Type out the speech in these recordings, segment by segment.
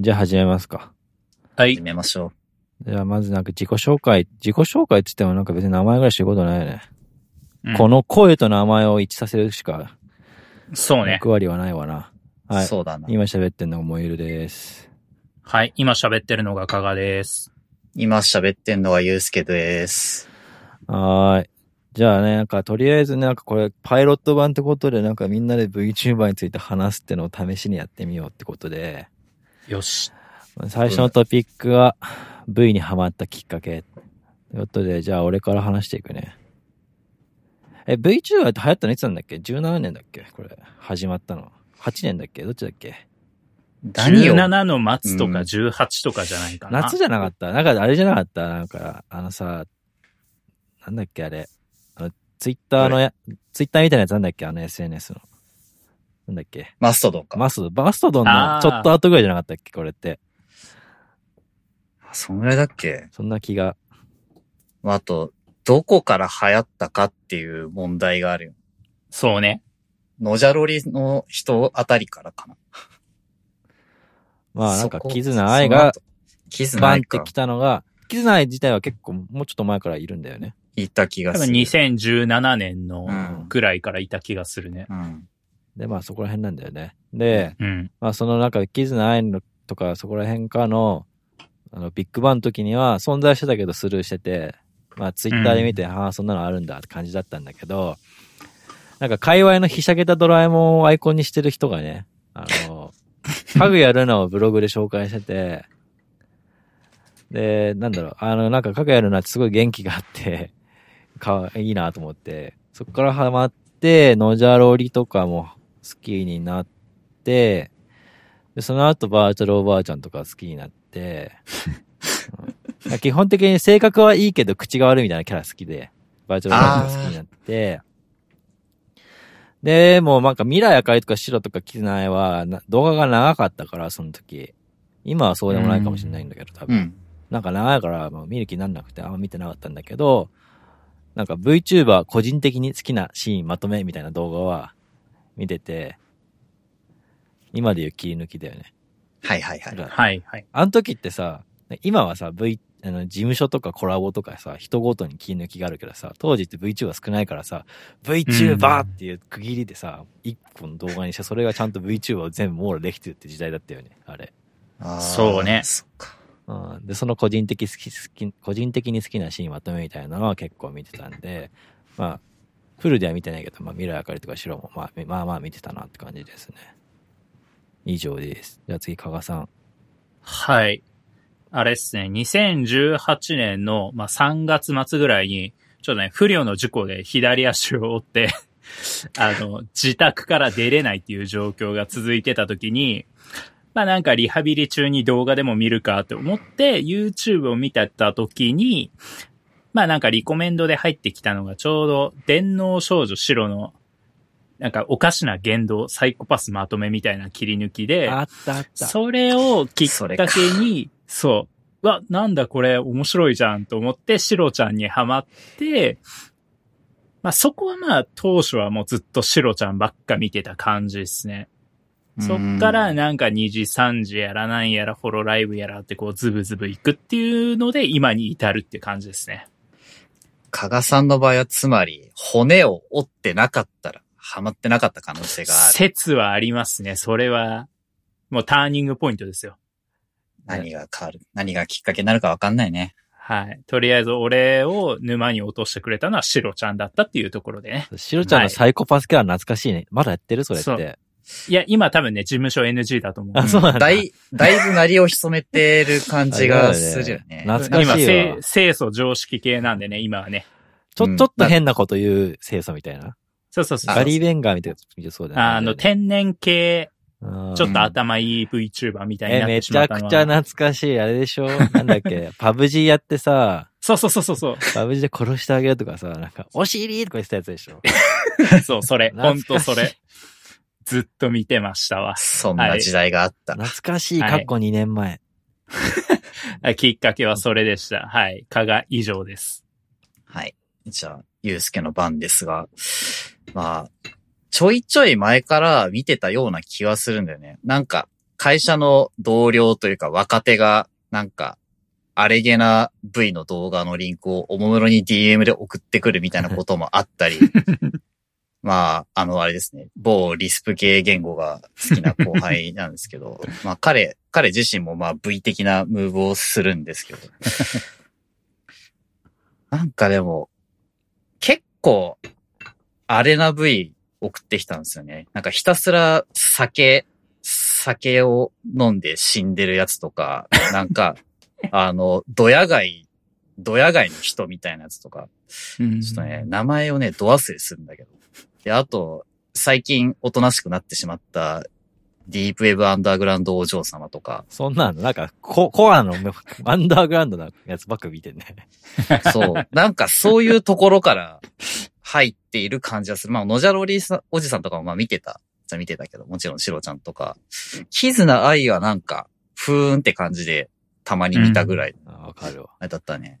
じゃあ始めますか。はい始。めましょじゃあまずなんか自己紹介、自己紹介って言ってもなんか別に名前ぐらいしてることないよね。うんこの声と名前を一致させるしかそうね。役割はないわな。う。はい。そうだな。今喋ってんのがモイルです。はい。今喋ってるのが加賀です。今喋ってんのはゆうすけです。はーい。じゃあね、なんかとりあえずねなんかこれパイロット版ってことでなんかみんなで VTuber について話すってのを試しにやってみようってことで、よし。最初のトピックは V にハマったきっかけ。ということで、じゃあ俺から話していくね。え、VTuber って流行ったのいつなんだっけ ?17 年だっけ？これ。始まったの。8年だっけ？どっちだっけ？何を？17の末とかうん18とかじゃないかな。夏じゃなかった？なんかあれじゃなかった？なんか、あのさ、なんだっけあれ？あの、ツイッターのや、ツイッターみたいなやつなんだっけ？あの SNS の。なんだっけ？マストドンか。マストドン、マストドンのちょっと後ぐらいじゃなかったっけ？これって。そんぐらいだっけ？そんな気が。まああと、どこから流行ったかっていう問題があるよ。そうね。ノジャロリの人あたりからかな。まあなんか、キズナアイが、キズナバンってアイか来。たのが、キズナアイ自体は結構もうちょっと前からいるんだよね。いた気が多分する。2017年のうんぐらいからいた気がするね。うん。で、まあそこら辺なんだよね。で、うん。まあそのなんか、キズナアイのとかそこら辺かの、あの、ビッグバンの時には存在してたけどスルーしてて、まあツイッターで見て、ああ、そんなのあるんだって感じだったんだけど、なんか界隈のひしゃげたドラえもんをアイコンにしてる人がね、あの、家具やるのをブログで紹介してて、で、なんだろう、あの、なんか家具やるのはすごい元気があって、かわいいなと思って、そこからハマって、ノジャロリとかも好きになって、で、その後バーチャルおばあちゃんとか好きになって、うん基本的に性格はいいけど口が悪いみたいなキャラ好きで、バーチャルおばあちゃん好きになって、で、もうなんか未来赤いとか白とかキズナアイはな動画が長かったから、その時。今はそうでもないかもしれないんだけど、多分。うん。なんか長いから、もう見る気になんなくてあんま見てなかったんだけど、なんか VTuber 個人的に好きなシーンまとめみたいな動画は見てて、今で言う切り抜きだよね。はいはいはい。はいはい。あの時ってさ、今はさ、V、あの、事務所とかコラボとかさ、人ごとに切り抜きがあるけどさ、当時って VTuber 少ないからさ、VTuber っていう区切りでさ、一個の動画にして、それがちゃんと VTuber を全部網羅できてるって時代だったよね、あれ。あーそうねそっか。うん、で、その個人的好き、好き、個人的に好きなシーンまとめみたいなのは結構見てたんで、まあ、フルでは見てないけど、まあ、未来あかりとか白も、まあ、まあまあ見てたなって感じですね。以上です。じゃあ次、加賀さん。はい。あれっすね、2018年の、まあ、3月末ぐらいに、ちょっとね、不慮の事故で左足を折って、あの、自宅から出れないっていう状況が続いてた時に、まあなんかリハビリ中に動画でも見るかって思って、YouTube を見てた時に、まあなんかリコメンドで入ってきたのがちょうど、電脳少女白の、なんかおかしな言動、サイコパスまとめみたいな切り抜きで、あったあった。それをきっかけに、そう、うわ、なんだこれ面白いじゃんと思って、シロちゃんにハマって、まあそこはまあ当初はもうずっとシロちゃんばっか見てた感じですね。そっからなんか2時3時やらなんやらホロライブやらってこうズブズブ行くっていうので今に至るって感じですね。加賀さんの場合はつまり、骨を折ってなかったら、ハマってなかった可能性がある。説はありますね。それは、もうターニングポイントですよ。何が変わる？何がきっかけになるかわかんないね。はい。とりあえず俺を沼に落としてくれたのはシロちゃんだったっていうところでね。シロちゃんのサイコパスキャラ懐かしいね。まだやってる？それっそて。いや、今多分ね、事務所 NG だと思う。あ、そうなんだ。だい、だいぶ鳴りを潜めてる感じがするよね。懐かしいわ今、清清楚常識系なんでね、今はね。ちょ、うんちょっと変なこと言う清楚みたいな。そうそうそう。ガリー・ベンガーみたいなそうだよね。あの、天然系、うんちょっと頭いい VTuber みたいなっめてしまったのは。ちゃくちゃ懐かしい。あれでしょ？なんだっけ？パブ G やってさ、そうそうそうそうそう。パブ G で殺してあげるとかさ、なんか、お尻とか言ってたやつでしょ？そう、それ。ほんとそれ。ずっと見てましたわ。そんな時代があった。懐かしい。はい過去2年前。きっかけはそれでした。はい。蚊が以上です。はい。じゃあ、ゆうすけの番ですが、まあ、ちょいちょい前から見てたような気はするんだよね。なんか、会社の同僚というか若手が、なんか、あれげな V の動画のリンクをおもむろに DM で送ってくるみたいなこともあったり、まあ、あの、あれですね、某リスプ系言語が好きな後輩なんですけど、まあ彼、彼自身もまあ V 的なムーブをするんですけど、なんかでも、結構、あれな V 送ってきたんですよね。なんかひたすら酒、酒を飲んで死んでるやつとか、なんか、あの、ドヤ街、ドヤ街の人みたいなやつとか、うんちょっとね、名前をね、ド忘れするんだけど。で、あと、最近おとなしくなってしまった、ディープウェブアンダーグラウンドお嬢様とか、そんなの、なんか、ココアのアンダーグラウンドなやつばっか見てんね。そう、なんかそういうところから入っている感じがする。まあ、ノジャロリーさおじさんとかもまあ見てた、じゃ見てたけど、もちろんシロちゃんとか、キズナアイはなんか、ふーんって感じで、たまに見たぐらいあわかるわ。だったね。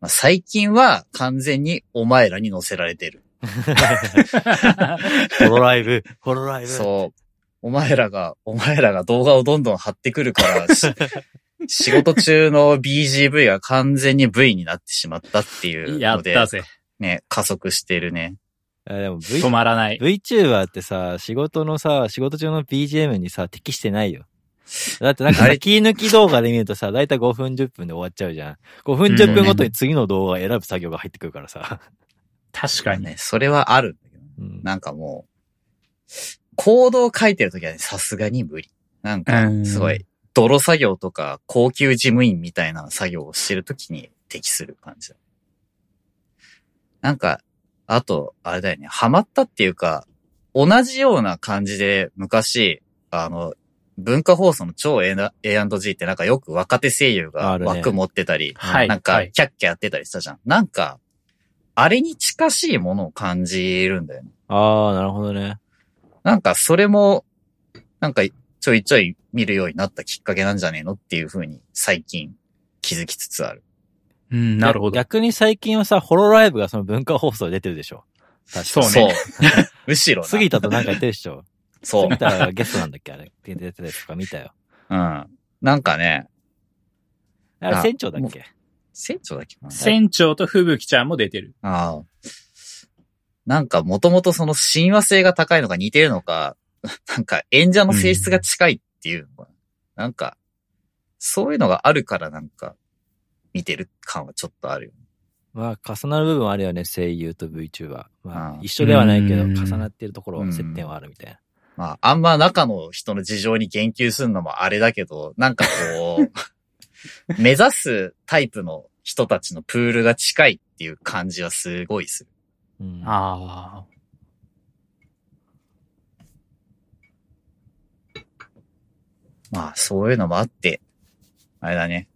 まあ、最近は完全にお前らに乗せられてる。ホロライブ、ホロライブ。そう。お前らが、お前らが動画をどんどん貼ってくるから、し仕事中の BGV が完全に V になってしまったっていうやので、ったぜ。ね、加速してるね。あでも V 止まらない。VTuber ってさ、仕事のさ、仕事中の BGM にさ、適してないよ。だってなんかさ、切り抜き動画で見るとさ、だいたい5分10分で終わっちゃうじゃん。5分10分ごとに次の動画を選ぶ作業が入ってくるからさ。確かに。ね、それはあるんだけど、うんなんかもう、コードを書いてるときはね、さすがに無理。なんかう、んすごい、泥作業とか、高級事務員みたいな作業をしてるときに適する感じだ。なんか、あと、あれだよね、ハマったっていうか、同じような感じで昔、あの、文化放送の超 A&G ってなんかよく若手声優があるね枠持ってたり、はい。なんかはい、キャッキャやってたりしたじゃん。なんか、あれに近しいものを感じるんだよね。ああ、なるほどね。なんかそれも、なんかちょいちょい見るようになったきっかけなんじゃねえのっていうふうに最近気づきつつある。うん、なるほど。逆に最近はさ、ホロライブがその文化放送で出てるでしょ。確かそうねそう。むしろな。杉田となんかやってるでしょ。そう杉。田がゲストなんだっけあれ。出てたやつとか見たよ。うん。なんかね、あれあ船長だっけ？船長だっけ？船長と吹雪ちゃんも出てる。ああ。なんかもともとその親和性が高いのか似てるのか、なんか演者の性質が近いっていうのかな。なんか、そういうのがあるからなんか、見てる感はちょっとあるよね。まあ、重なる部分はあるよね、声優と VTuber。まあう、ん一緒ではないけど、うん重なってるところ、うん接点はあるみたいな。まあ、あんま中の人の事情に言及するのもあれだけど、なんかこう、目指すタイプの人たちのプールが近いっていう感じはすごいする。うんああ。まあ、そういうのもあって、あれだね。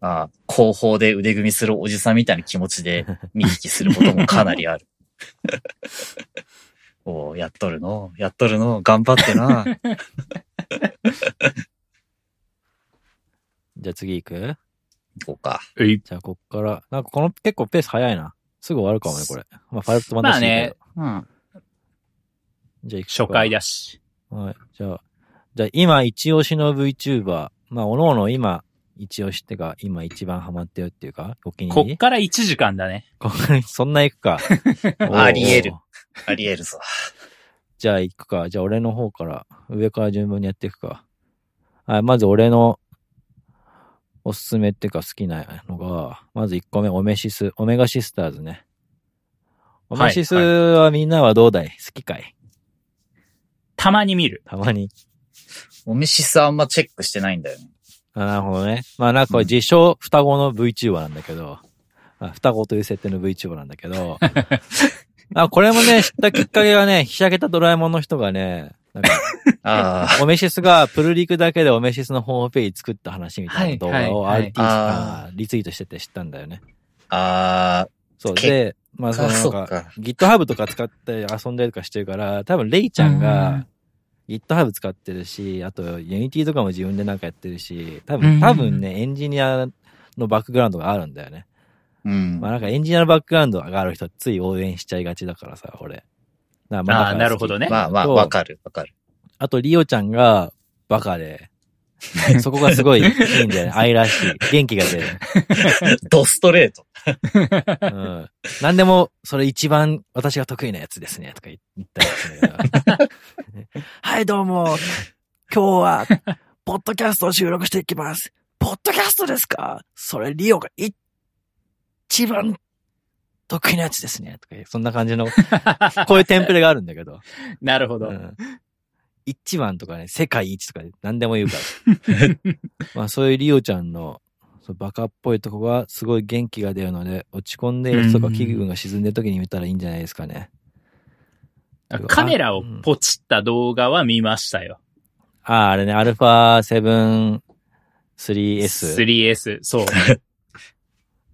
まあ、後方で腕組みするおじさんみたいな気持ちで 見聞きすることもかなりある。おうやっとるのやっとるの頑張ってな。じゃあ次行く？行こうか。じゃあこっから、なんかこの結構ペース早いな。すぐ終わるかもね、これ。まあ、ファイルとまだしいけど。うん。じゃあ行くか初回だし。はい。じゃあ、じゃあ今一押しの VTuber。まあ、おのおの今一押しってか、今一番ハマってるっていうか、お気に入り？こっから1時間だね。ここにそんな行くか。あり得る。あり得るぞ。じゃあ行くか。じゃあ俺の方から、上から順番にやっていくか。はい、まず俺のおすすめっていうか好きなのが、まず1個目、オメシス、オメガシスターズね。オメシスはみんなはどうだい？好きかい？たまに見る。たまに。おめしさあんまチェックしてないんだよね。あなるほどね。まあなんか自称双子の VTuber なんだけど、あ双子という設定の VTuber なんだけど、あこれもね、知ったきっかけがね、ひしゃげたドラえもんの人がね、なんか、あオメシスがプルリクだけでオメシスのホームページ作った話みたいな動画を RT あがリツイートしてて知ったんだよね。あ、あそう。けで、まあそのあなんかか、GitHub とか使って遊んでるとかしてるから、多分レイちゃんうがん GitHub 使ってるし、あと Unity とかも自分でなんかやってるし、多分、うん多分ね、エンジニアのバックグラウンドがあるんだよね。ーうん。まあなんかエンジニアのバックグラウンドがある人はつい応援しちゃいがちだからさ、俺。あーなるほどねまあまあ、とわかる、わかる。あと、リオちゃんが、バカで、そこがすごいいいんだよね。愛らしい。元気が出る。ドストレート。うん。なんでも、それ一番私が得意なやつですね、とか言ったり。はい、どうも。今日は、ポッドキャストを収録していきます。ポッドキャストですか？それ、リオが一番得意なやつですね。とか、そんな感じの、こういうテンプレがあるんだけど。なるほど。うん一番とかね、世界一とか何でも言うから。まあそういうリオちゃんのそうバカっぽいとこがすごい元気が出るので、落ち込んでいる人とか気分が沈んでる時に見たらいいんじゃないですかね。カメラをポチった動画は見ましたよ。ああ、あれね、アルファ7 3S。3S。そう。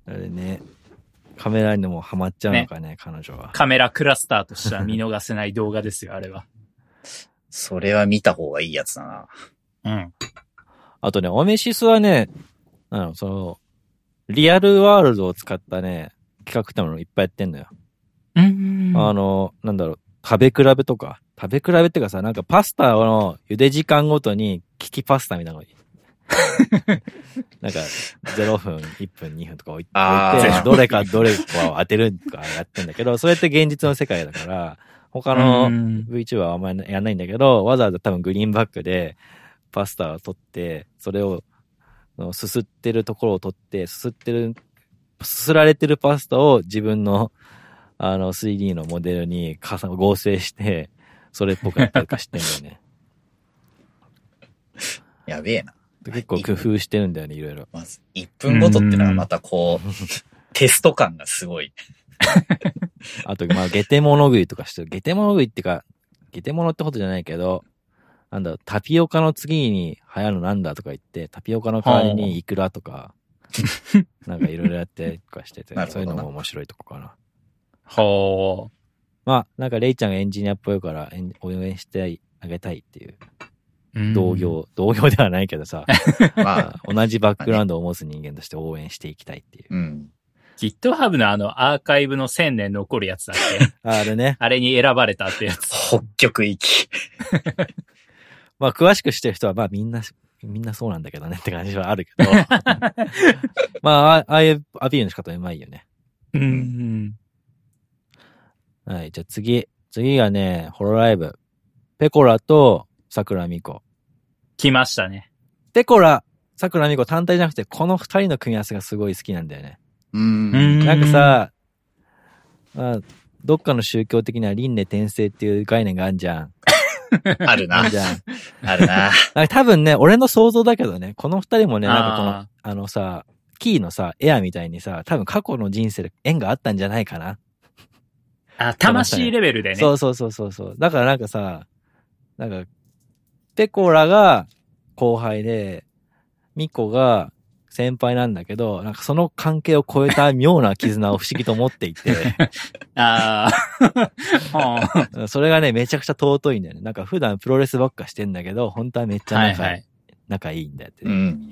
あれね、カメラにもハマっちゃうのかね、彼女は。カメラクラスターとしては見逃せない動画ですよ、あれは。それは見た方がいいやつだな。うん。あとね、オメシスはね、あの、その、リアルワールドを使ったね、企画ってものいっぱいやってんのよ。うんあの、なんだろう、食べ比べとか。食べ比べってかさ、なんかパスタの茹で時間ごとに、利きパスタみたいなの なんか、0分、1分、2分とか置いて、ーどれかどれかを当てるとかやってんだけど、それって現実の世界だから、他のうん VTuber はあんまりやんないんだけど、わざわざ多分グリーンバックでパスタを取って、それを、すすってるところを取って、すすってる、すすられてるパスタを自分の、あの、3D のモデルに合成して、それっぽくやったりとかしてんだよね。やべえな。結構工夫してるんだよね、いろいろ。まず、1分ごとってのはまたこう、テスト感がすごい。あと、まあ、ゲテモノ食いとかしてる。ゲテモノ食いってか、ゲテモノってことじゃないけど、なんだろう、タピオカの次に流行るのなんだとか言って、タピオカの代わりにイクラとか、なんかいろいろやってとかしててそういうのも面白いとこかな。ほまあ、なんかレイちゃんがエンジニアっぽいから、応援してあげたいっていう、う。同業、同業ではないけどさ、まあ、同じバックグラウンドを持つ人間として応援していきたいっていう。うん。GitHub のあのアーカイブの1000年残るやつだっけ？あれね。あれに選ばれたってやつ。北極域。まあ、詳しくしてる人は、まあ、みんな、みんなそうなんだけどねって感じはあるけど。まあ、あああいうアピールの仕方うまいよね。うん。はい。じゃあ次。次がね、ホロライブ。ペコラと桜ミコ。来ましたね。ペコラ、桜ミコ単体じゃなくて、この二人の組み合わせがすごい好きなんだよね。うん。なんかさ、まあ、どっかの宗教的には輪廻転生っていう概念があるじゃん。あるなある。じゃん。あるな。なんか多分ね、俺の想像だけどね、この二人もね、なんかこのあ、あのさ、キーのさ、エアみたいにさ、多分過去の人生で縁があったんじゃないかな。あ、魂レベルでね。そうそうそうそうそう。だからなんかさ、なんか、ペコラが後輩で、ミコが先輩なんだけど、なんかその関係を超えた妙な絆を不思議と持っていて、ああ。は それがね、めちゃくちゃ尊いんだよね。なんか普段プロレスばっかしてんだけど、本当はめっちゃ仲,、いはい。仲いいんだよっていう。うん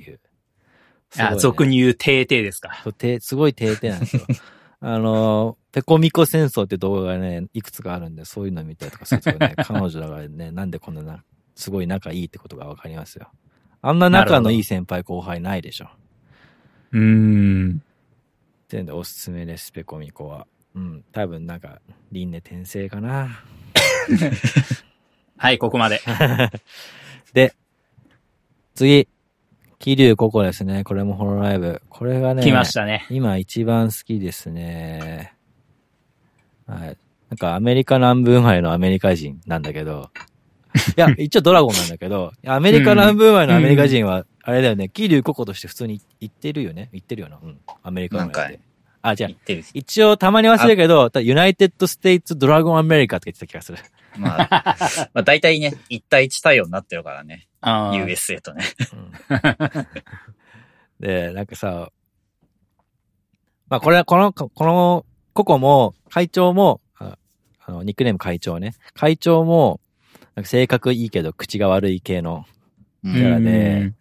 ねあ、俗に言う定々ですか？そうてすごい低々なんですよ。あの、ペコミコ戦争って動画がね、いくつかあるんで、そういうの見たりとかするとね、彼女らがね、なんでこんなな、すごい仲いいってことがわかりますよ。あんな仲のいい先輩後輩ないでしょ。うーん。っていうんでおすすめです、ペコミコは。うん、多分なんか、輪廻転生かな。はい、ここまで。で、次、桐生ココですね。これもホロライブ。これがね、来ましたね。今一番好きですね。はい。なんかアメリカ南部生まれのアメリカ人なんだけど、いや、一応ドラゴンなんだけど、アメリカ南部生まれのアメリカ人は、あれだよね、桐生ココとして普通に言ってるよね言ってるよな。うん。アメリカ生まれなんで。あ、じゃあ言、ってる。一応たまに忘れるけど、ユナイテッドステイツドラゴンアメリカって言ってた気がする。まあ、まあ大体ね、1対1対応になってるからね。USA とね。うんで、なんかさ、まあこれはこの、この、ココも、会長も、ああの、ニックネーム会長ね。会長も、なんか性格いいけど口が悪い系の。うキャラん。で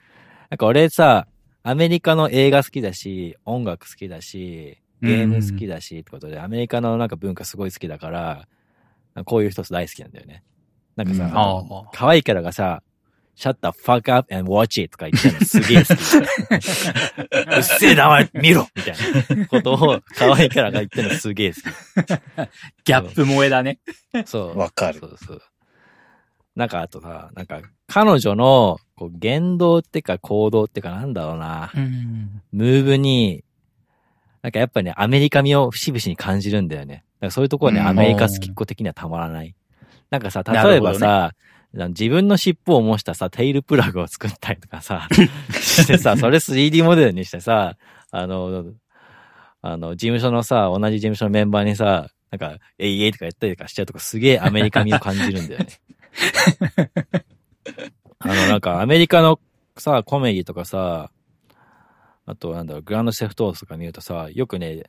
なんか俺さ、アメリカの映画好きだし、音楽好きだし、ゲーム好きだし、ってことで、アメリカのなんか文化すごい好きだから、こういう人大好きなんだよね。なんかさ、可愛いキャラがさ、shut the fuck up and watch it とか言ってるのすげえ好き。うっせえな、お前見ろみたいなことを可愛いキャラが言ってるのすげえ好 ギャップ萌えだね。き。そう。わかるそうそう。なんかあとさ、なんか彼女のこう言動ってか行動ってかなんだろうな。うん。ムーブに、なんかやっぱね、アメリカ味を節々に感じるんだよね。だからそういうところね、うんアメリカ好きっ子的にはたまらない。なんかさ、例えばさ、自分の尻尾を模したさ、テイルプラグを作ったりとかさ、してさ、それ 3D モデルにしてさ、あの、あの、事務所のさ、同じ事務所のメンバーにさ、なんか、えいえいとかやったりとかしちゃうとかすげえアメリカ味を感じるんだよね。あの、なんかアメリカのさ、コメディとかさ、あとなんだろう、 Grand Theft Auto とか見るとさ、よくね、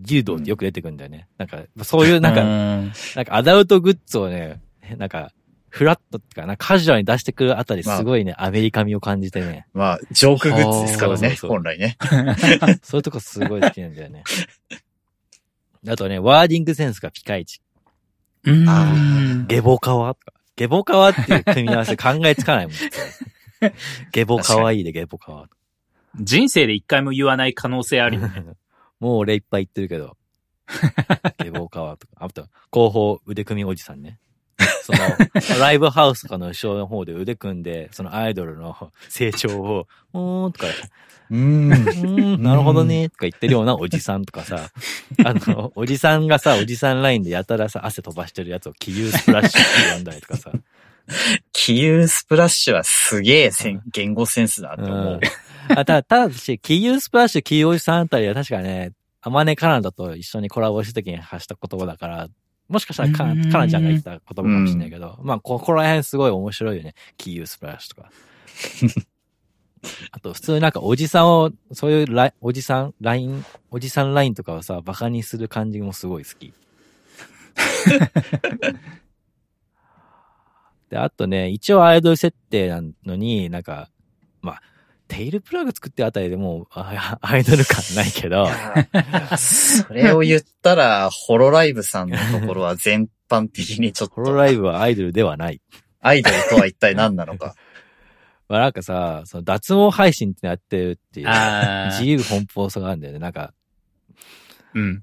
ディルドってよく出てくるんだよね。なんか、そういうなんか、うんなんかアダルトグッズをね、なんか、フラットってかな、カジュアルに出してくるあたりすごいね、アメリカ味を感じてね、まあ、ジョークグッズですからね、そうそうそう本来ね。そういうとこすごい好きなんだよね。あとね、 wording センスがピカイチ。うん。あゲボカワとか。ゲボカワっていう組み合わせ考えつかないもん。ゲボカワいいでゲボカワ。人生で一回も言わない可能性あるよね。もう俺いっぱい言ってるけど。ゲボカワとか。あと、後方腕組みおじさんね。その、ライブハウスとかの後ろの方で腕組んで、そのアイドルの成長を、うーんとか、うーん。うーん、なるほどね、とか言ってるようなおじさんとかさ、あの、おじさんがさ、おじさんラインでやたらさ、汗飛ばしてるやつを気流スプラッシュって呼んだりとかさ、キユースプラッシュはすげえ言語センスだと思う。あた、ただし、気流スプラッシュ、気流おじさんあたりは確かね、アマネカナダと一緒にコラボした時に発した言葉だから、もしかしたらカうんナカナちゃんが言った言葉かもしれないけど、まあ、ここら辺すごい面白いよね。気流スプラッシュとか。あと、普通になんかおじさんを、そういうライおじさん、ライン、おじさんラインとかをさ、バカにする感じもすごい好き。で、あとね、一応アイドル設定なのに、なんか、まあ、テイルプラグ作ってるあたりでもう、あアイドル感ないけど、それを言ったら、ホロライブさんのところは全般的にちょっと、ホロライブはアイドルではない。アイドルとは一体何なのか。まあなんかさ、その脱毛配信ってやってるっていう、あ自由奔放さがあるんだよね。なんか、うん。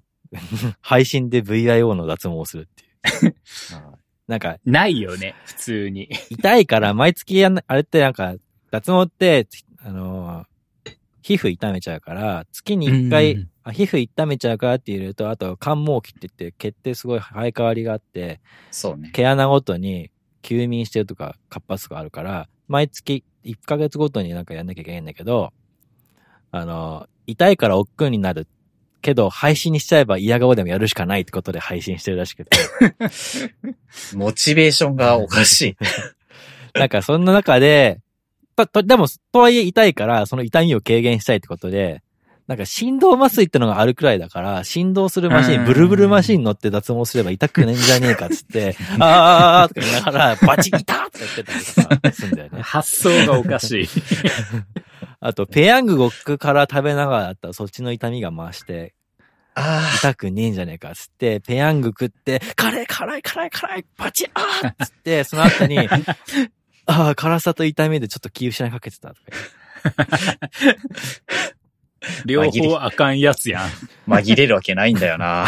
配信で VIO の脱毛をするっていう。なんか、ないよね、普通に。痛いから毎月やんな、あれってなんか、脱毛って、あのー皮膚痛めちゃうから、月に一回、うんあ皮膚痛めちゃうからって言うと、あと、感毛期って言って、毛ってすごい生え変わりがあって、そうね。毛穴ごとに休眠してるとか活発とかあるから、毎月1ヶ月ごとになんかやんなきゃいけないんだけど、あの、痛いから億劫になるけど、配信にしちゃえば嫌顔でもやるしかないってことで配信してるらしくて。モチベーションがおかしい。なんかそんな中で、と、と、でも、とはいえ痛いから、その痛みを軽減したいってことで、なんか振動麻酔ってのがあるくらいだから、振動するマシン、うんブルブルマシン乗って脱毛すれば痛くねえんじゃねえかっつって、あーあーあーとか言いながら、バチ痛っとか言ってたりとかすんだよね。発想がおかしい。あと、ペヤングごっくから食べながらだったらそっちの痛みが増して、あ痛くねえんじゃねえかっつって、ペヤング食って、辛い辛い辛い辛い、バチあーっつって、その後に、ああ、辛さと痛みでちょっと気失いかけてたとか 両方あかんやつやん。あ、紛れるわけないんだよな。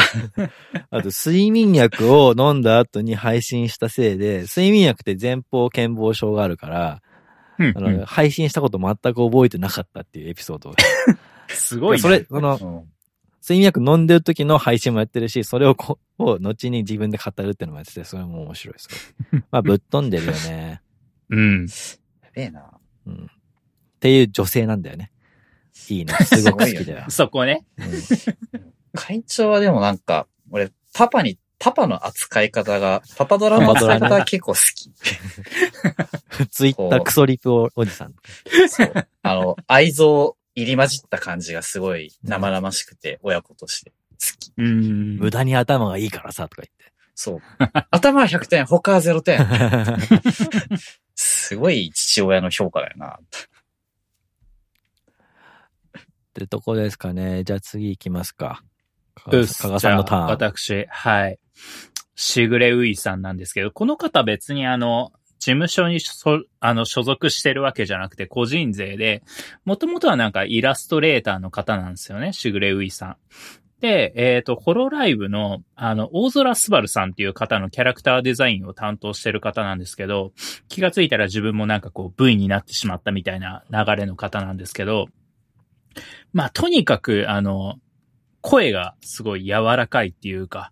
あと、睡眠薬を飲んだ後に配信したせいで、睡眠薬って前方健忘症があるから、うんあの、配信したこと全く覚えてなかったっていうエピソードを。すごいね。それ、その、うん睡眠薬飲んでる時の配信もやってるし、それをこう、を後に自分で語るっていうのもやってて、それも面白いですよ。まあ、ぶっ飛んでるよね。うん。やべえな。うん。っていう女性なんだよね。いいね。すごく好きだよ。そこね。うん会長はでもなんか、俺、パパに、パパの扱い方が、パパドラの扱い方が結構好き。ツイッタークソリプおおじさん。そう。あの、愛憎入り混じった感じがすごい生々しくて、親子として好き。うん。無駄に頭がいいからさ、とかそう。頭は100点、他は0点。すごい父親の評価だよな。ってとこですかね。じゃあ次行きますか。加賀さんのターン。じゃあ私、はい。しぐれういさんなんですけど、この方別にあの、事務所にそあの所属してるわけじゃなくて個人税で、もともとはなんかイラストレーターの方なんですよね、しぐれういさん。で、えっ、と、ホロライブの、あの、大空すばるさんっていう方のキャラクターデザインを担当してる方なんですけど、気がついたら自分もなんかこう V になってしまったみたいな流れの方なんですけど、まあ、とにかく、あの、声がすごい柔らかいっていうか、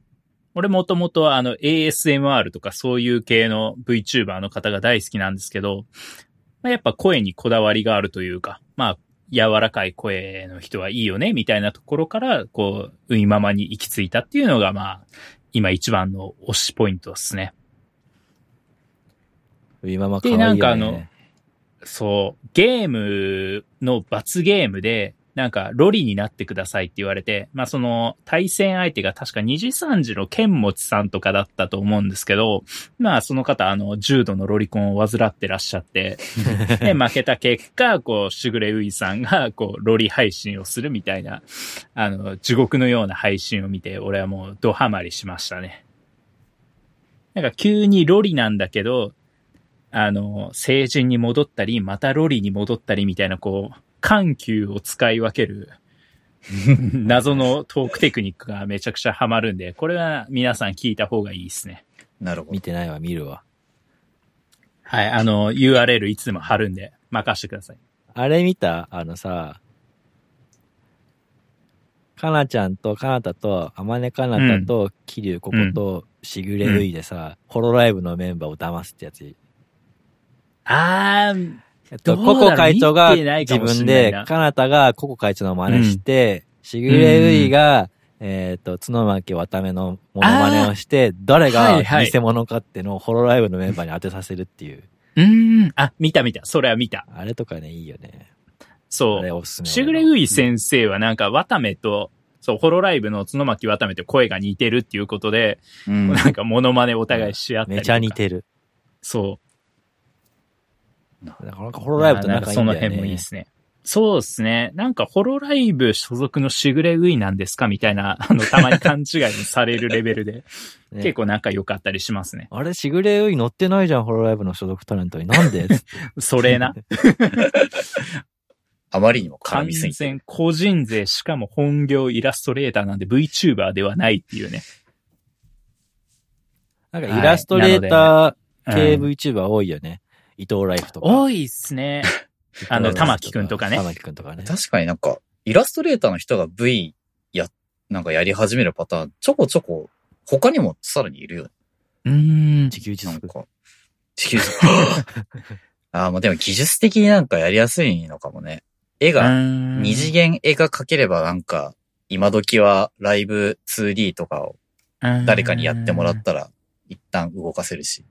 俺もともとあの ASMR とかそういう系の VTuber の方が大好きなんですけど、まあ、やっぱ声にこだわりがあるというか、まあ、柔らかい声の人はいいよね、みたいなところから、こう、ういままに行き着いたっていうのが、まあ、今一番の推しポイントですね。今ま可愛いよ、ね。でなんかあのそう、ゲームの罰ゲームで、なんか、ロリになってくださいって言われて、まあその、対戦相手が確か二次三次の剣持さんとかだったと思うんですけど、まあその方、あの、重度のロリコンを患ってらっしゃって、で、負けた結果、こう、しぐれういさんが、こう、ロリ配信をするみたいな、あの、地獄のような配信を見て、俺はもう、ドハマりしましたね。なんか急にロリなんだけど、あの、成人に戻ったり、またロリに戻ったりみたいな、こう、緩急を使い分ける、謎のトークテクニックがめちゃくちゃハマるんで、これは皆さん聞いた方がいいですね。なるほど見。てないわ、見るわ。はい、あの、URL いつでも貼るんで、任してください。あれ見た？あのさ、かなちゃんとかなたと、あまねかなたと、きりゅうここと、しぐれういでさ、ホロライブのメンバーを騙すってやつ。あー、えっと、ココ会長が自分で、かなたがココ会長の真似して、しぐれういが、えっと、角巻渡目のモノマネをして、誰が偽物かってのをホロライブのメンバーに当てさせるっていう。うーん、あ、見た見た。それは見た。あれとかね、いいよね。そう。あれおすすめ。しぐれうい先生はなんか、渡目と、そう、ホロライブの角巻渡目と声が似てるっていうことで、うん。なんかモノマネお互いし合ったりとか。めちゃ似てる。そう。なかなかホロライブとなんかその仲いいんだよね。辺もいいですね。そうですね。なんか、ホロライブ所属のしぐれういなんですかみたいな、あの、たまに勘違いにされるレベルで、ね結構仲良かったりしますね。あれ、しぐれうい乗ってないじゃん、ホロライブの所属タレントに。なんで？それな。あまりにも絡完みすぎて。全個人税、しかも本業イラストレーターなんで VTuber ではないっていうね。なんかイラストレーター系うん VTuber 多いよね。伊藤ライフとか。多いっすね。あの玉木くんとかね玉木くんとかね。確かになんか、イラストレーターの人が V や、なんかやり始めるパターン、ちょこちょこ、他にもさらにいるよね。うーん。自給自足。なんか、地球 ああ、まあでも技術的になんかやりやすいのかもね。絵が、二二次元絵が描ければなんか、今時はライブ 2D とかを誰かにやってもらったら、一旦動かせるし。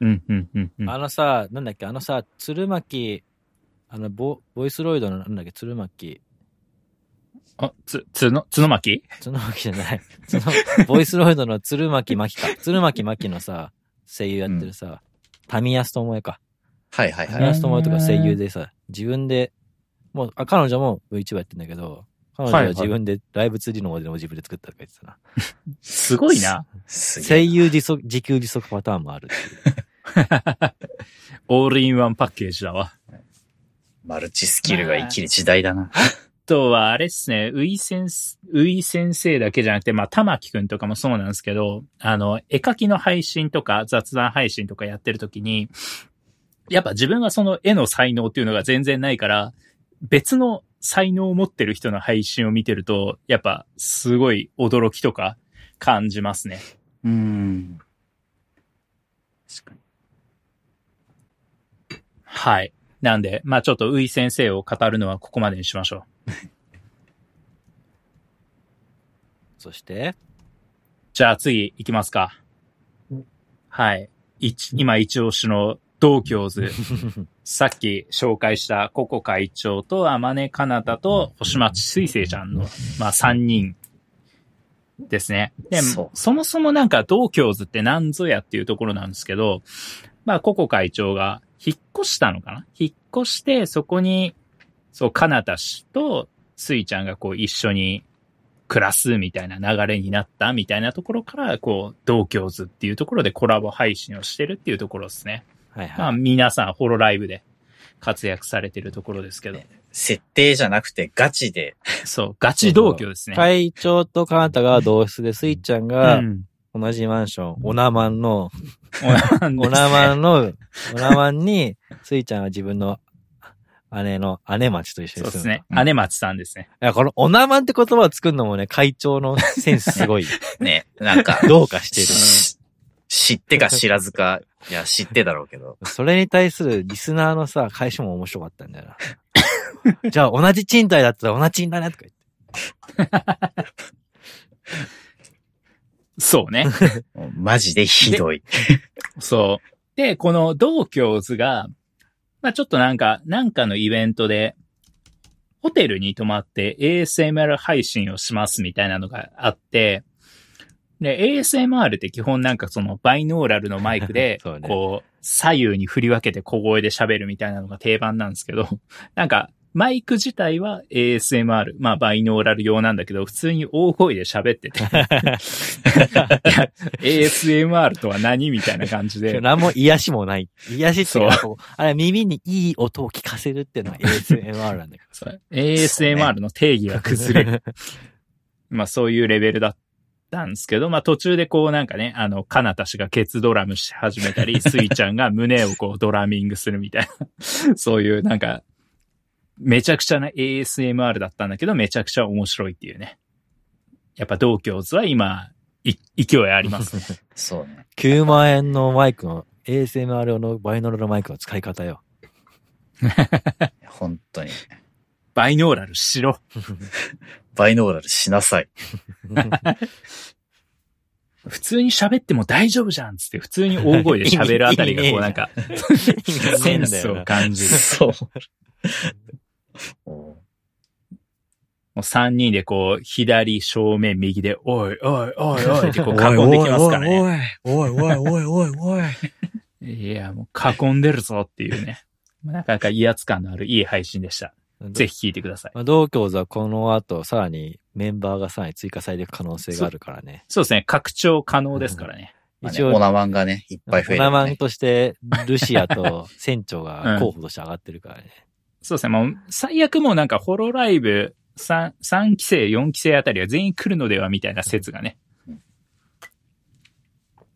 うん、うん、うん、うん。あのさ、なんだっけ、あのさ、鶴巻、あのボ、ボイスロイドのなんだっけ、鶴巻、あ、つ、つの、つの巻鶴巻じゃない。その、ボイスロイドの鶴巻真希か。鶴巻真希のさ、声優やってるさ、タミヤス智恵か。はいはいはい。タミヤス智恵とか声優でさ、自分で、もう、あ、彼女も VTuber やってんだけど、彼女は自分でライブ 2D のモデルも自分で作ったとか言ってたな。すごいな。声え。優自足、自給自足パターンもあるっていう。オールインワンパッケージだわ。マルチスキルが生きる時代だな。あとは、あれっすね、うい先生、うい先生だけじゃなくて、まあ、玉木くんとかもそうなんですけど、あの、絵描きの配信とか雑談配信とかやってるときに、やっぱ自分はその絵の才能っていうのが全然ないから、別の才能を持ってる人の配信を見てると、やっぱすごい驚きとか感じますね。うん。確かに。はい。なんで、まあちょっとうい先生を語るのはここまでにしましょう。そして、じゃあ次行きますか。はい。一今一押しの同郷図。さっき紹介したココ会長と天音かなたと星町水星ちゃんの、まあ三人ですね。で、そそうもそもなんか同郷図って何ぞやっていうところなんですけど、まあココ会長が引っ越したのかな？引っ越してそこに、そう、かなた氏と水ちゃんがこう一緒に暮らすみたいな流れになったみたいなところから、こう、同郷図っていうところでコラボ配信をしてるっていうところですね。はいはい。まあ皆さんホロライブで活躍されてるところですけど、設定じゃなくてガチで、そう、ガチ同居ですね。会長とカナタが同室で、スイッちゃんがうん。同じマンション、オナマンの、オナマンの、オナマンに、スイちゃんは自分の姉の姉町と一緒に。そうですね。うん姉町さんですね。いや、このオナマンって言葉を作るのもね、会長のセンスすごい。ね、なんか、どうかしてる。し知ってか知らずか、いや、知ってだろうけど。それに対するリスナーのさ、返しも面白かったんだよな。じゃあ同じ賃貸だったら同じ賃貸だねとか言って。そうね。マジでひどい。そう。で、この同居図が、まあちょっとなんか、なんかのイベントで、ホテルに泊まって ASMR 配信をしますみたいなのがあって、で、ASMR って基本なんかそのバイノーラルのマイクで、こう、左右に振り分けて小声で喋るみたいなのが定番なんですけど、なんか、マイク自体は ASMR、まあバイノーラル用なんだけど、普通に大声で喋ってて、ASMR とは何みたいな感じで、何も癒しもない。癒しっていうかあれ耳にいい音を聞かせるっていうのは ASMR なんだけ そう。ASMR の定義が崩れる。まあそういうレベルだったんですけど、まあ途中でこうなんかね、あの、カナタ氏がケツドラムし始めたり、スイちゃんが胸をこうドラミングするみたいな、そういうなんか、めちゃくちゃな ASMR だったんだけど、めちゃくちゃ面白いっていうね。やっぱ同居図は今、い勢いありますね。そうね。9万円のマイクの ASMR 用のバイノーラルマイクの使い方よ。本当に。バイノーラルしろ。バイノーラルしなさい。普通に喋っても大丈夫じゃんつって普通に大声で喋るあたりがこうなんか、センスを感じる。そう。おもう3人でこう、左正面右で、おいおいおいおいってこう 囲んできますからね。おいおいおいおいおい。いや、もう囲んでるぞっていうね。なかなか威圧感のあるいい配信でした。ぜひ聞いてください。まあ同居図はこの後、さらにメンバーがさらに追加されていく可能性があるからね。そうですね。拡張可能ですからね。まあね一応、オナマンがね、いっぱい増える、オナマンね。として、ルシアと船長が候補として上がってるからね。そうですね。もう、最悪もうなんかホロライブ3、3期生、4期生あたりは全員来るのではみたいな説がね。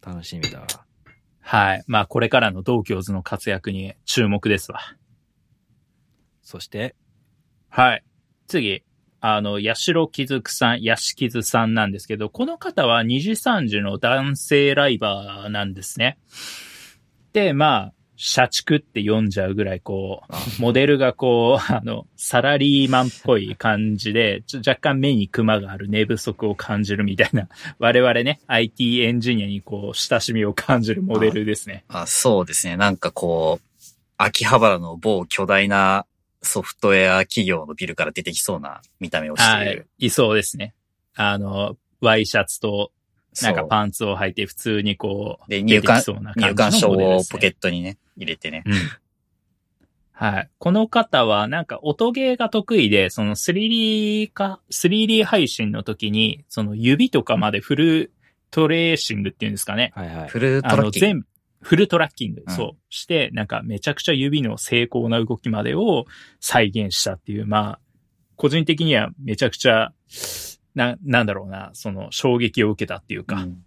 楽しみだわ。はい。まあ、これからの同居図の活躍に注目ですわ。そして、はい。次、あの、八代木津さん、八しきずさんなんですけど、この方は二次三次の男性ライバーなんですね。で、まあ、社畜って読んじゃうぐらい、こう、モデルがこう、あの、サラリーマンっぽい感じで、若干目にクマがある寝不足を感じるみたいな、我々ね、IT エンジニアにこう、親しみを感じるモデルですね。あそうですね。なんかこう、秋葉原の某巨大なソフトウェア企業のビルから出てきそうな見た目をしてはいる。。いそうですね。あの、ワイシャツと、なんかパンツを履いて普通にこう、で、入館出てきそうな、感じの入館証をポケットにね、入れてね。うん。はい。この方はなんか音ゲーが得意で、その 3D か、3D 配信の時に、その指とかまでフルトレーシングっていうんですかね。はいはい。フルトあの、ラッキング。全部、フルトラッキング、うんそう、して、なんかめちゃくちゃ指の精巧な動きまでを再現したっていう、まあ、個人的にはめちゃくちゃ、な、なんだろうな、その衝撃を受けたっていうか、うん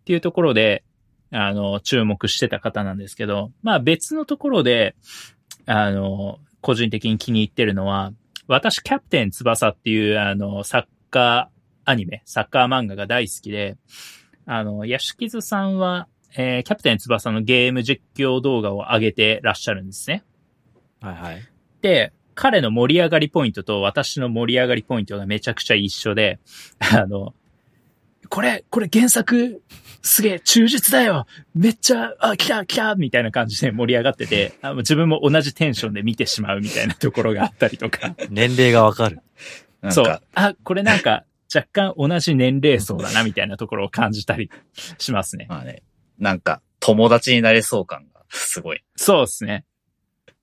っていうところで、あの、注目してた方なんですけど、まあ別のところで、あの、個人的に気に入ってるのは、私、キャプテン翼っていう、あの、サッカーアニメ、サッカー漫画が大好きで、あの、ヤシキズさんは、えーキャプテン翼のゲーム実況動画を上げてらっしゃるんですね。はいはい。で、彼の盛り上がりポイントと私の盛り上がりポイントがめちゃくちゃ一緒で、あの、これ、これ原作、すげえ、忠実だよめっちゃ、あ、来た来たみたいな感じで盛り上がってて、あ自分も同じテンションで見てしまうみたいなところがあったりとか。年齢がわかる。そう。あ、これなんか、若干同じ年齢層だなみたいなところを感じたりしますね。まあね、なんか、友達になれそう感がすごい。そうですね。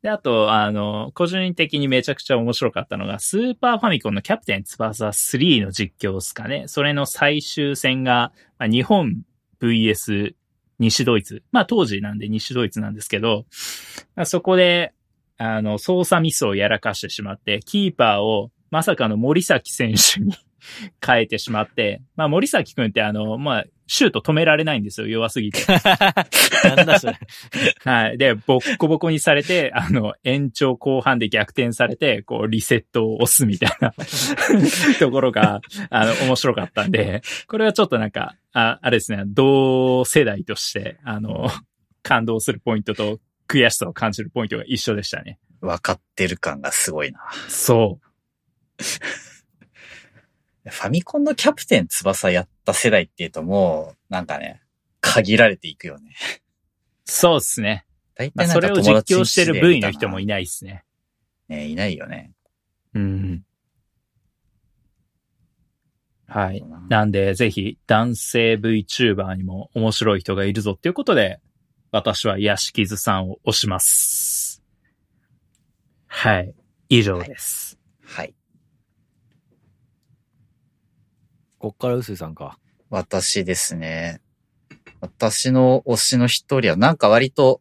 で、あと、あの、個人的にめちゃくちゃ面白かったのが、スーパーファミコンのキャプテン翼3の実況ですかね。それの最終戦が、まあ、日本 VS 西ドイツ。まあ当時なんで西ドイツなんですけど、まあそこで、あの、操作ミスをやらかしてしまって、キーパーをまさかの森崎選手に変えてしまって、まあ森崎くんってあの、まあ、シュート止められないんですよ、弱すぎて。なんだそれ。はい。で、ボッコボコにされて、あの、延長後半で逆転されて、こう、リセットを押すみたいな ところが、あの、面白かったんで、これはちょっとなんか、ああれですね、同世代として、あの、感動するポイントと悔しさを感じるポイントが一緒でしたね。分かってる感がすごいな。そファミコンのキャプテン翼やった世代っていうともう、なんかね、限られていくよね。う。そうですね。大まあ、体なんかそれを実況してる部位の人もいいないですね。ね、いないよね。うん。はい。ななんで、ぜひ、男性 VTuber にも面白い人がいるぞっていうことで、私はヤシキズさんを押します。はい。以上です。はい。こっから臼井さんか。私ですね。私の推しの一人は、なんか割と、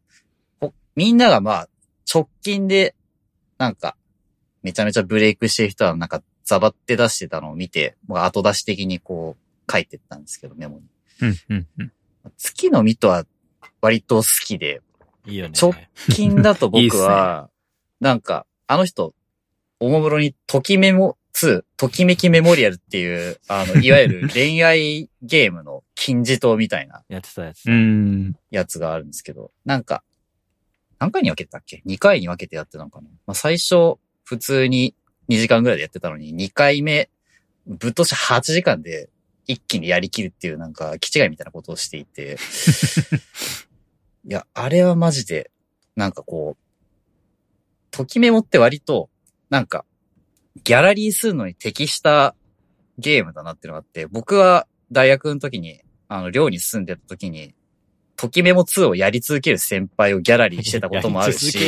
ほみんながまあ、直近で、なんか、めちゃめちゃブレイクしてる人は、なんか、ザバって出してたのを見て、もう後出し的にこう、書いてったんですけど、メモに。うん、うん、うん。月の実とは、割と好きで、いいよね。直近だと僕は、なんか、あの人、おもむろに、ときメモ2、ときめきメモリアルっていう、あの、いわゆる恋愛ゲームの金字塔みたいなやってたやつ。うん。やつがあるんですけど、なんか、何回に分けてたっけ ?2 回に分けてやってたのかな？まあ、最初、普通に2時間ぐらいでやってたのに、2回目、ぶっ通し8時間で一気にやりきるっていうなんか、気違いみたいなことをしていて、いや、あれはマジで、なんかこう、ときメモって割と、なんか、ギャラリーするのに適したゲームだなっていうのがあって、僕は大学の時に、あの、寮に住んでた時に、ときメモ2をやり続ける先輩をギャラリーしてたこともあるし、ち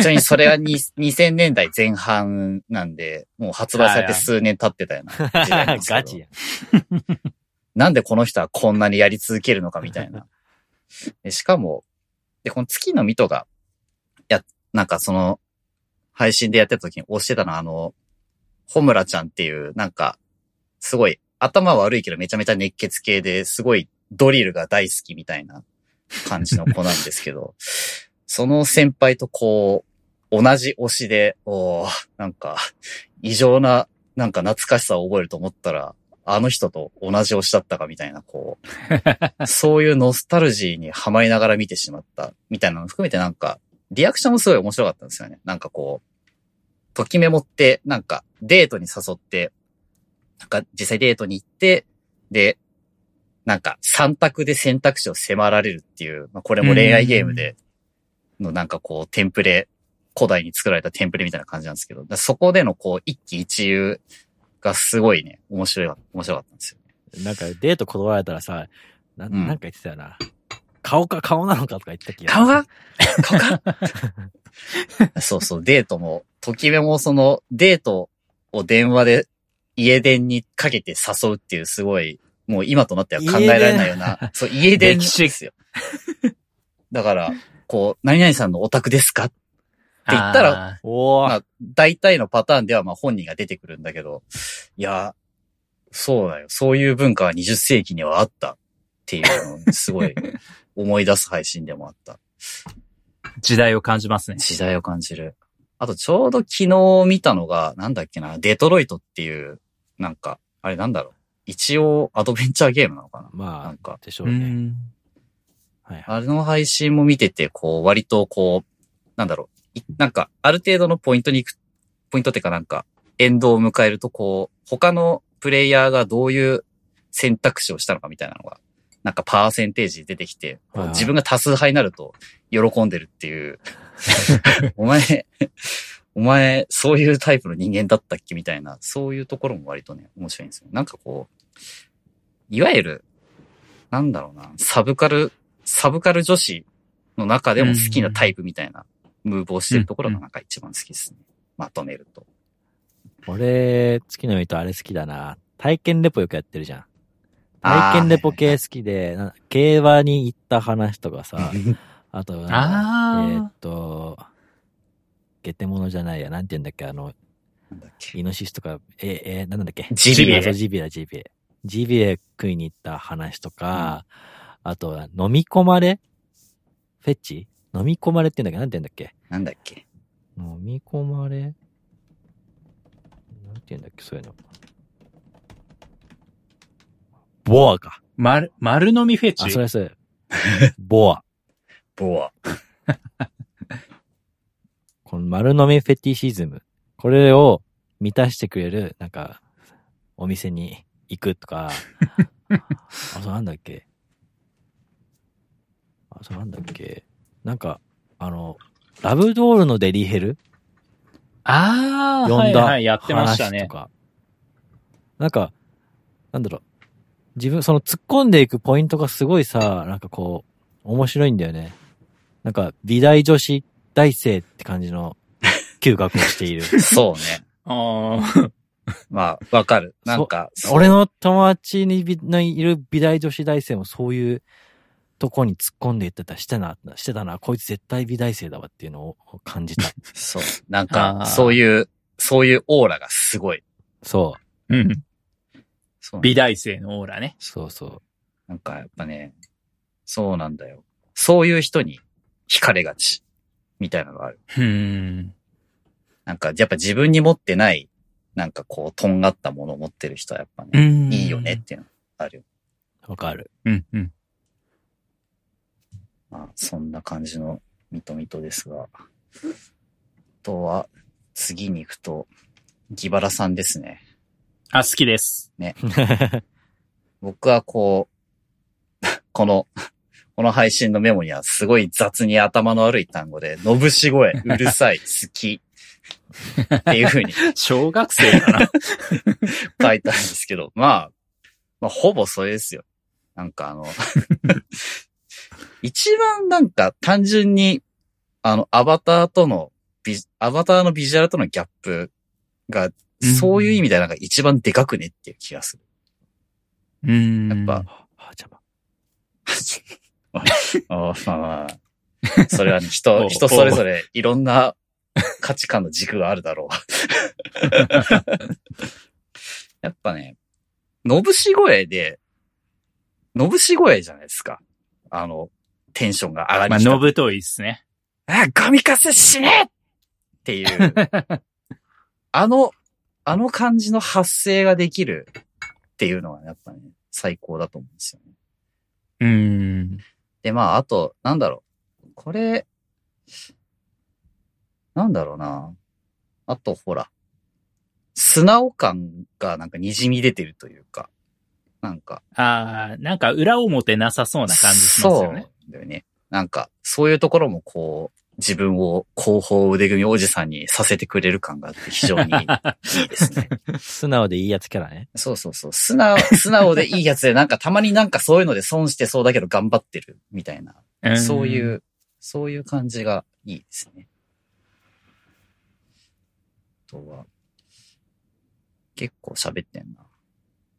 なみにそれはに2000年代前半なんで、もう発売されて数年経ってたような時代な ガチやん。なんでこの人はこんなにやり続けるのかみたいな。でしかも、で、この月のミトが、や、なんかその、配信でやってた時に押してたのは、あの、ホムラちゃんっていう、なんか、すごい、頭悪いけどめちゃめちゃ熱血系ですごいドリルが大好きみたいな感じの子なんですけど、その先輩とこう、同じ推しで、おーなんか、異常な、なんか懐かしさを覚えると思ったら、あの人と同じ推しだったかみたいな、こう、そういうノスタルジーにはまりながら見てしまった、みたいなのを含めてなんか、リアクションもすごい面白かったんですよね。なんかこう、ときメモって、なんかデートに誘って、なんか実際デートに行って、で、なんか三択で選択肢を迫られるっていう、まあ、これも恋愛ゲームでのなんかこうテンプレ、古代に作られたテンプレみたいな感じなんですけど、そこでのこう一喜一憂がすごいね、面白い、面白かったんですよ。なんかデート断られたらさ、なうんなんか言ってたよな。顔か顔なのかとか言った気が顔が顔が？そうそう、デートも、ときめもその、デートを電話で家電にかけて誘うっていうすごい、もう今となっては考えられないような、そう、家電ですよ。だから、こう、何々さんのお宅ですか？って言ったら、まあ、大体のパターンではまあ本人が出てくるんだけど、いや、そうだよ。そういう文化は20世紀にはあったっていうのをすごい思い出す配信でもあった。ー時代を感じますね。時代を感じる。あとちょうど昨日見たのが、なんだっけな、デトロイトっていう、なんか、あれなんだろう。一応アドベンチャーゲームなのかななまあんか、、でしょうね。ん。はいはい。あれの配信も見てて、こう、割とこう、なんだろう。いなんか、ある程度のポイントに行く、ポイントっていうかなんか、エンドを迎えると、こう、他のプレイヤーがどういう選択肢をしたのかみたいなのが、なんかパーセンテージで出てきて、自分が多数派になると喜んでるっていう、お前、お前、そういうタイプの人間だったっけみたいな、そういうところも割とね、面白いんですよ。なんかこう、いわゆる、なんだろうな、サブカル、サブカル女子の中でも好きなタイプみたいなムーブをしてるところがなんか一番好きですね。まとめると。俺、月の実とあれ好きだな。体験レポよくやってるじゃん。体験レポ系好きで、な競馬に行った話とかさ、あと、あーえーっと、ゲテモノじゃないや、なんて言うんだっけ、あの。イノシシとか、えー、えー、なんだっけ？ジビエあそうジビエだ、ジビエ。ジビエ食いに行った話とか、あと、飲み込まれ？フェッチ？飲み込まれって言うんだっけ？なんて言うんだっけ？なんだっけ？飲み込まれ？なんて言うんだっけそういうの。ボアか。丸、丸飲みフェチ？あ、それそれ。ボア。ボア。この丸飲みフェティシズム。これを満たしてくれる、なんか、お店に行くとか、あ、そうなんだっけ？あ、そうなんだっけ？なんか、あの、ラブドールのデリヘル？ああ、読んだはいはい、やってましたね。なんか、なんだろう。自分、その突っ込んでいくポイントがすごいさ、なんかこう、面白いんだよね。なんか、美大女子大生って感じの 嗅覚をしている。そうね。ああ、まあ、わかる。なんか、俺の友達にびのいる美大女子大生もそういうとこに突っ込んでいってた、してな、してたな、こいつ絶対美大生だわっていうのを感じた。そう。なんあか、ーそういう、そういうオーラがすごい。そう。うん。そう美大生のオーラね。そうそう。なんかやっぱね、そうなんだよ。そういう人に惹かれがち。みたいなのがある。うん。なんか、やっぱ自分に持ってない、なんかこう、とんがったものを持ってる人はやっぱうね、ん。いいよねっていうのがあるよ。わかる。うん、うん。まあ、そんな感じのミトミトですが。あとは、次に行くと、ギバラさんですね。あ、好きです。僕はこう、この、この配信のメモにはすごい雑に頭の悪い単語で、のぶし声、うるさい、好き。っていう風に小学生かな。書いたんですけど、まあ、まあ、ほぼそれですよ。なんかあの、一番なんか単純に、あの、アバターとのビ、アバターのビジュアルとのギャップが、そういう意味ではなんか一番でかくねっていう気がする。うん。やっぱあ、邪魔。あまあまあ、それはね、お人、人それぞれいろんな価値観の軸があるだろう。やっぱね、のぶし声で、のぶし声じゃないですか。あの、テンションが上がりまあ、きたのぶといっすね。あ、ガミカセ死ねっていう、あの、あの感じの発声ができるっていうのはやっぱね、最高だと思うんですよね。うん。で、まあ、あと、なんだろう。これ、なんだろうな。あと、ほら。素直感がなんか滲み出てるというか。なんか。ああ、なんか裏表なさそうな感じしますよね。そうだよね。なんか、そういうところもこう、自分を広報腕組みおじさんにさせてくれる感があって非常にいいですね。素直でいいやつキャラね。そうそうそう。素直、素直でいいやつで、なんかたまになんかそういうので損してそうだけど頑張ってるみたいな。んそうい。う、そういう感じがいいですね。あとは、結構喋ってんな。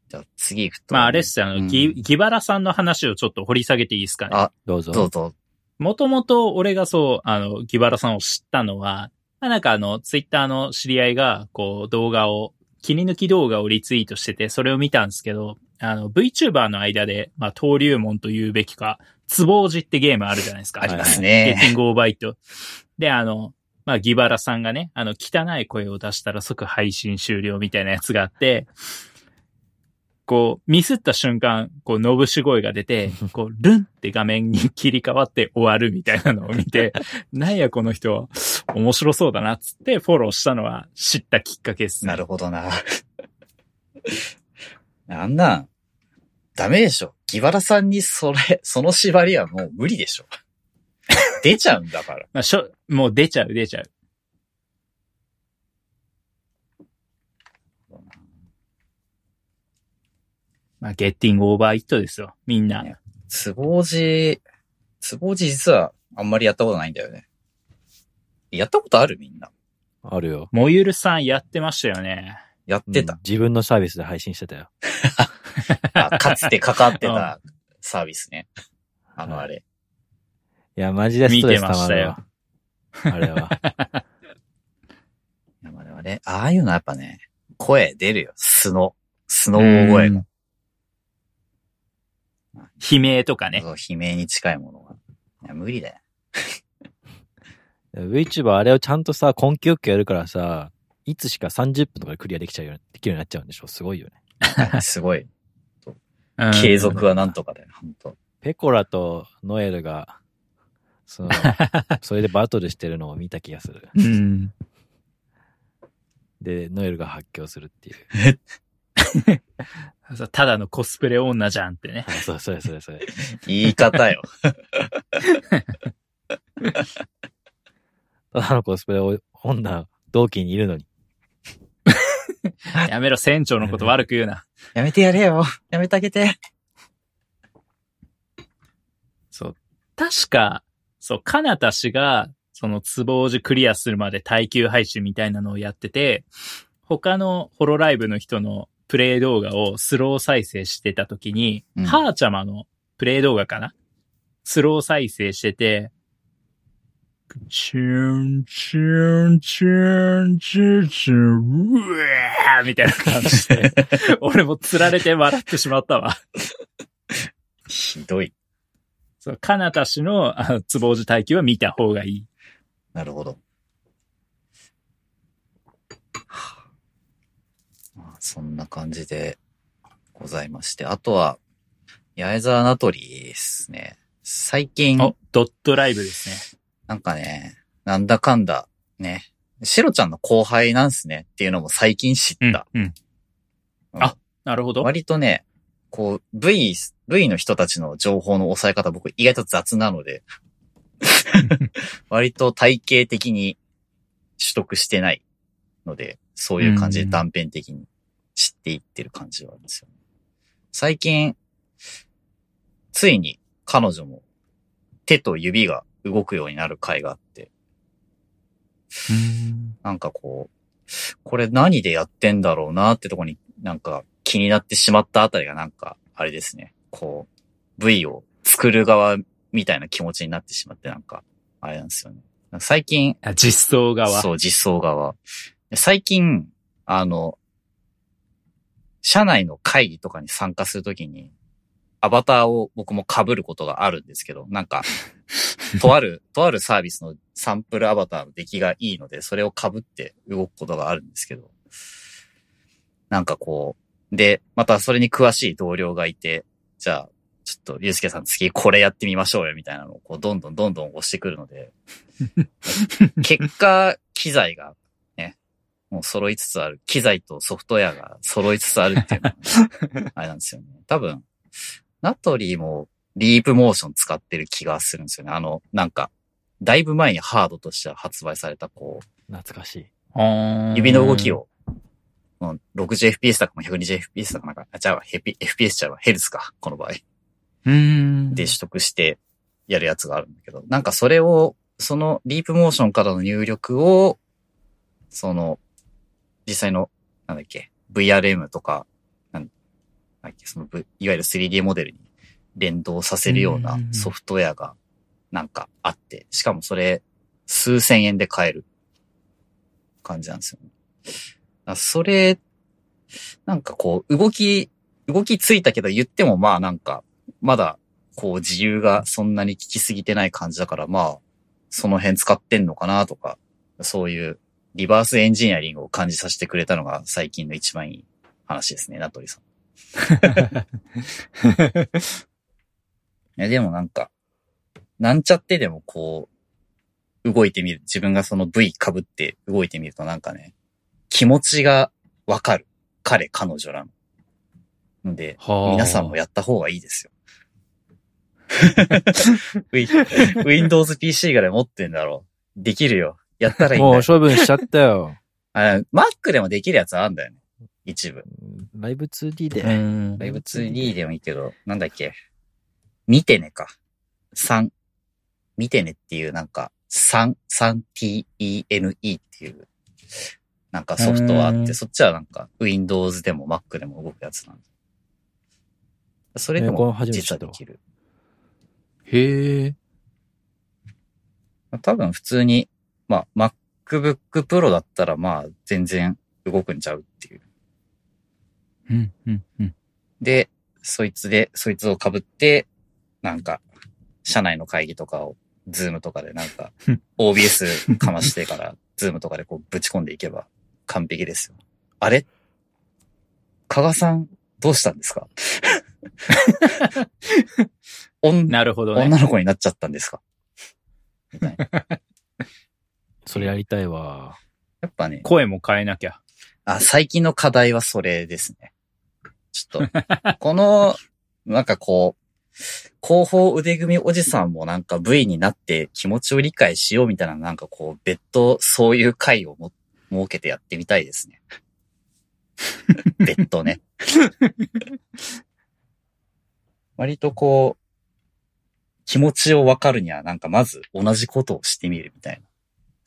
じゃあ次行くと。まあ、あれっすよ、あの、うんギ、ギバラさんの話をちょっと掘り下げていいですかね。あどうぞ。どうぞ。もともと俺がそう、あの、ギバラさんを知ったのは、まあなんかあの、ツイッターの知り合いが、こう、動画を、切り抜き動画をリツイートしてて、それを見たんですけど、あの、VTuber の間で、まあ、登竜門と言うべきか、つぼうじってゲームあるじゃないですか。ありますゲッティンね。グオーバーイット。で、あの、まあ、ギバラさんがね、あの、汚い声を出したら即配信終了みたいなやつがあって、こう、ミスった瞬間、こう、のぶし声が出て、こう、ルンって画面に切り替わって終わるみたいなのを見て、なんやこの人、面白そうだなっつってフォローしたのは知ったきっかけですね。なるほどな。あんなん、ダメでしょ。ギバラさんにそれ、その縛りはもう無理でしょ。出ちゃうんだから。まあ、しょ、もう出ちゃう出ちゃう。まあ、ゲッティングオーバーイットですよ。みんな。ねつぼうじ、つぼうじ実はあんまりやったことないんだよね。やったことあるみんな。あるよ。もゆるさんやってましたよね。やってた。うん自分のサービスで配信してたよ。あかつてかかってたサービスね。あのあれ。いや、マジでストレスたよるわ。あれは。いやまあでもね、ああいうのやっぱね、声出るよ。素の、素の大声が。悲鳴とかね。そう悲鳴に近いものが。いや、無理だよ。VTuber あれをちゃんとさ、根気よくやるからさ、いつしか30分とかでクリアできちゃうように、できるようになっちゃうんでしょすごいよね。すごい。うん継続はなんとかだよ、本当ペコラとノエルが、その、それでバトルしてるのを見た気がする。うん。で、ノエルが発狂するっていう。ただのコスプレ女じゃんってね。あそう、それそれそれ。言い方よ。ただのコスプレ女、同期にいるのに。やめろ、船長のこと悪く言うな。やめてやれよ。やめてあげて。そう。確か、そう、かなた氏が、その、つぼうじクリアするまで耐久配信みたいなのをやってて、他のホロライブの人のプレイ動画をスロー再生してた時に、うんハーチャマのプレイ動画かな？スロー再生してて、チューン、チューン、チューン、チューン、チューン、うわーみたいな感じで、俺も釣られて笑ってしまったわ。ひどい。そう、かなた氏の、あの、つぼおじ耐久は見た方がいい。なるほど。はあまあ、そんな感じでございまして。あとは、八重沢ナトリですね。最近、お、ドットライブですね。なんかね、なんだかんだ、ね、シロちゃんの後輩なんすねっていうのも最近知っうんた。。うん。うんあなるほど。割とね、こう、V、V の人たちの情報の抑え方僕意外と雑なので、割と体系的に取得してないので、そういう感じで断片的に知っていってる感じはあるんですよね。最近、ついに彼女も手と指が動くようになる回があって、なんかこう、これ何でやってんだろうなってとこになんか気になってしまったあたりがなんか、あれですね。こう、V を作る側みたいな気持ちになってしまってなんか、あれなんですよね。最近、あ実装側。そう、実装側。最近、あの、社内の会議とかに参加するときに、アバターを僕も被ることがあるんですけど、なんか、とある、とあるサービスのサンプルアバターの出来がいいので、それを被って動くことがあるんですけど、なんかこう、で、またそれに詳しい同僚がいて、じゃあ、ちょっと、ゆうすけさん次これやってみましょうよ、みたいなのを、こう、どんどんどんどん押してくるので、結果、機材が、ね、もう揃いつつある。機材とソフトウェアが揃いつつあるっていうのが、あれなんですよね。多分、ナトリーもリープモーション使ってる気がするんですよね。あの、なんか、だいぶ前にハードとしては発売された、こう、懐かしい。指の動き。を、うん 60fps とかも 120fps とかなんか、あ、じゃあ、ヘピ FPS ちゃうわ、ヘルツか、この場合。うん。で取得してやるやつがあるんだけど、なんかそれを、そのリープモーションからの入力を、その、実際の、なんだっけ、VRM とか、なんだっけ、その、v、いわゆる 3D モデルに連動させるようなうんソフトウェアがなんかあって、しかもそれ、数千円で買える感じなんですよね。あそれ、なんかこう、動き、動きついたけど言ってもまあなんか、まだ、こう自由がそんなに効きすぎてない感じだから、まあ、その辺使ってんのかなとか、そういうリバースエンジニアリングを感じさせてくれたのが最近の一番いい話ですね、ナトリさん。いや、でもなんか、なんちゃってでもこう、動いてみる。自分がその V 被って動いてみるとなんかね、気持ちがわかる。彼、彼女らの。ので、はあ皆さんもやった方がいいですよ。Win- Windows PC ぐらい持ってんだろう。できるよ。やったらいいんだよ。もう処分しちゃったよ。あ Mac でもできるやつあるんだよね。一部。ライブ 2D で。うん。ライブ 2D でもいいけど、なんだっけ。見てねか。3。見てねっていうなんか、3、3TENE っていう、なんかソフトはあって、うんそっちはなんか Windows でも Mac でも動くやつなんで。それでも実はできる。へえ。多分普通に、まあ、MacBook Pro だったらまあ、全然動くんちゃうっていう。うん、うん、うん。で、そいつで、そいつを被って、なんか、社内の会議とかを、ズームとかでなんかうん OBS かましてから、ズームとかでこうぶち込んでいけば完璧ですよ。あれ？加賀さん、どうしたんですか？女なるほどね。女の子になっちゃったんですか？みたいな。それやりたいわ。やっぱね、声も変えなきゃ。あ、最近の課題はそれですね。ちょっと、この、なんかこう、広報腕組みおじさんもなんか V になって気持ちを理解しようみたいななんかこう、別途そういう会をも設けてやってみたいですね。別途ね。割とこう、気持ちをわかるにはなんかまず同じことをしてみるみたいな。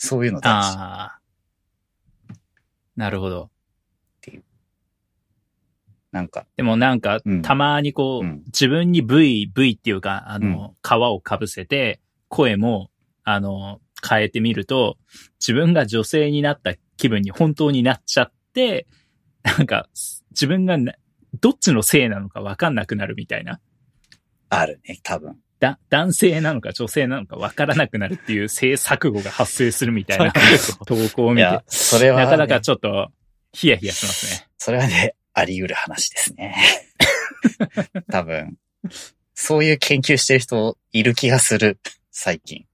そういうの大事。ああ。なるほど。なんか、でもなんかうん、たまにこう、うん自分に V、V っていうか、あの、皮をかぶせて、声も、あの、変えてみると、自分が女性になった気分に本当になっちゃって、なんか、自分がなどっちのせいなのかわかんなくなるみたいな。あるね、多分。だ、男性なのか女性なのかわからなくなるっていう性錯誤が発生するみたいな投稿を見てそれは、ね、なかなかちょっと、ヒヤヒヤしますね。それはね、あり得る話ですね。多分、そういう研究してる人いる気がする、最近。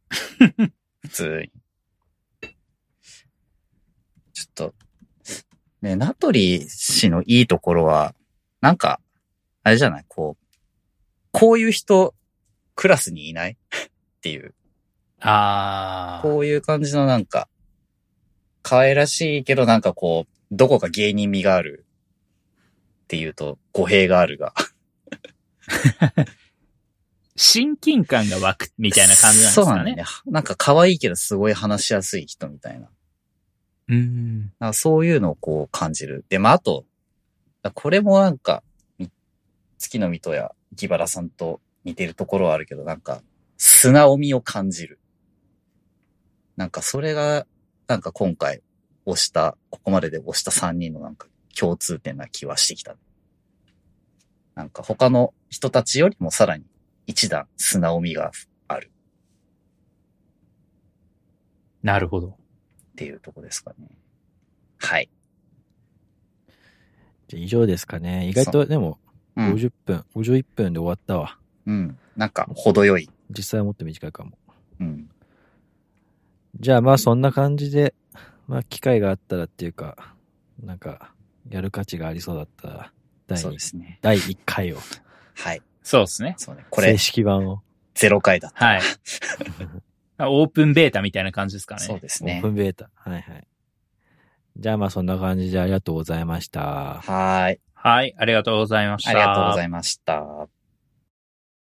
普通に。ちょっと、ね、ナトリ氏のいいところは、なんか、あれじゃない？こう、こういう人、クラスにいない？っていう。ああ。こういう感じのなんか、可愛らしいけどなんかこう、どこか芸人味があるっていうと語弊があるが。親近感が湧くみたいな感じなんですかね。そうなんだね。なんか可愛いけどすごい話しやすい人みたいな。うん。なんかそういうのをこう感じる。で、まあ、あと、これもなんか、み月の水戸やギバラさんと似てるところはあるけど、なんか、素直みを感じる。なんかそれが、なんか今回押した、ここまでで押した3人のなんか共通点な気はしてきた。なんか他の人たちよりもさらに一段素直みがあるなるほど。っていうとこですかね。はい。じゃあ以上ですかね。意外とでも、うん。50分、51分で終わったわ。うん。なんか程よい。実際はもっと短いかも。うん。じゃあまあそんな感じで、まあ機会があったらっていうか、なんか、やる価値がありそうだったら、第そう2ですね。第1回を、はい。そうですね。そうね。これ正、式版を、ゼロ回だった。はい。オープンベータみたいな感じですかね。そうですねオープ。ンベータ。はいはい。じゃあまあそんな感じでありがとうございました。はーい。はい。ありがとうございました。ありがとうございました。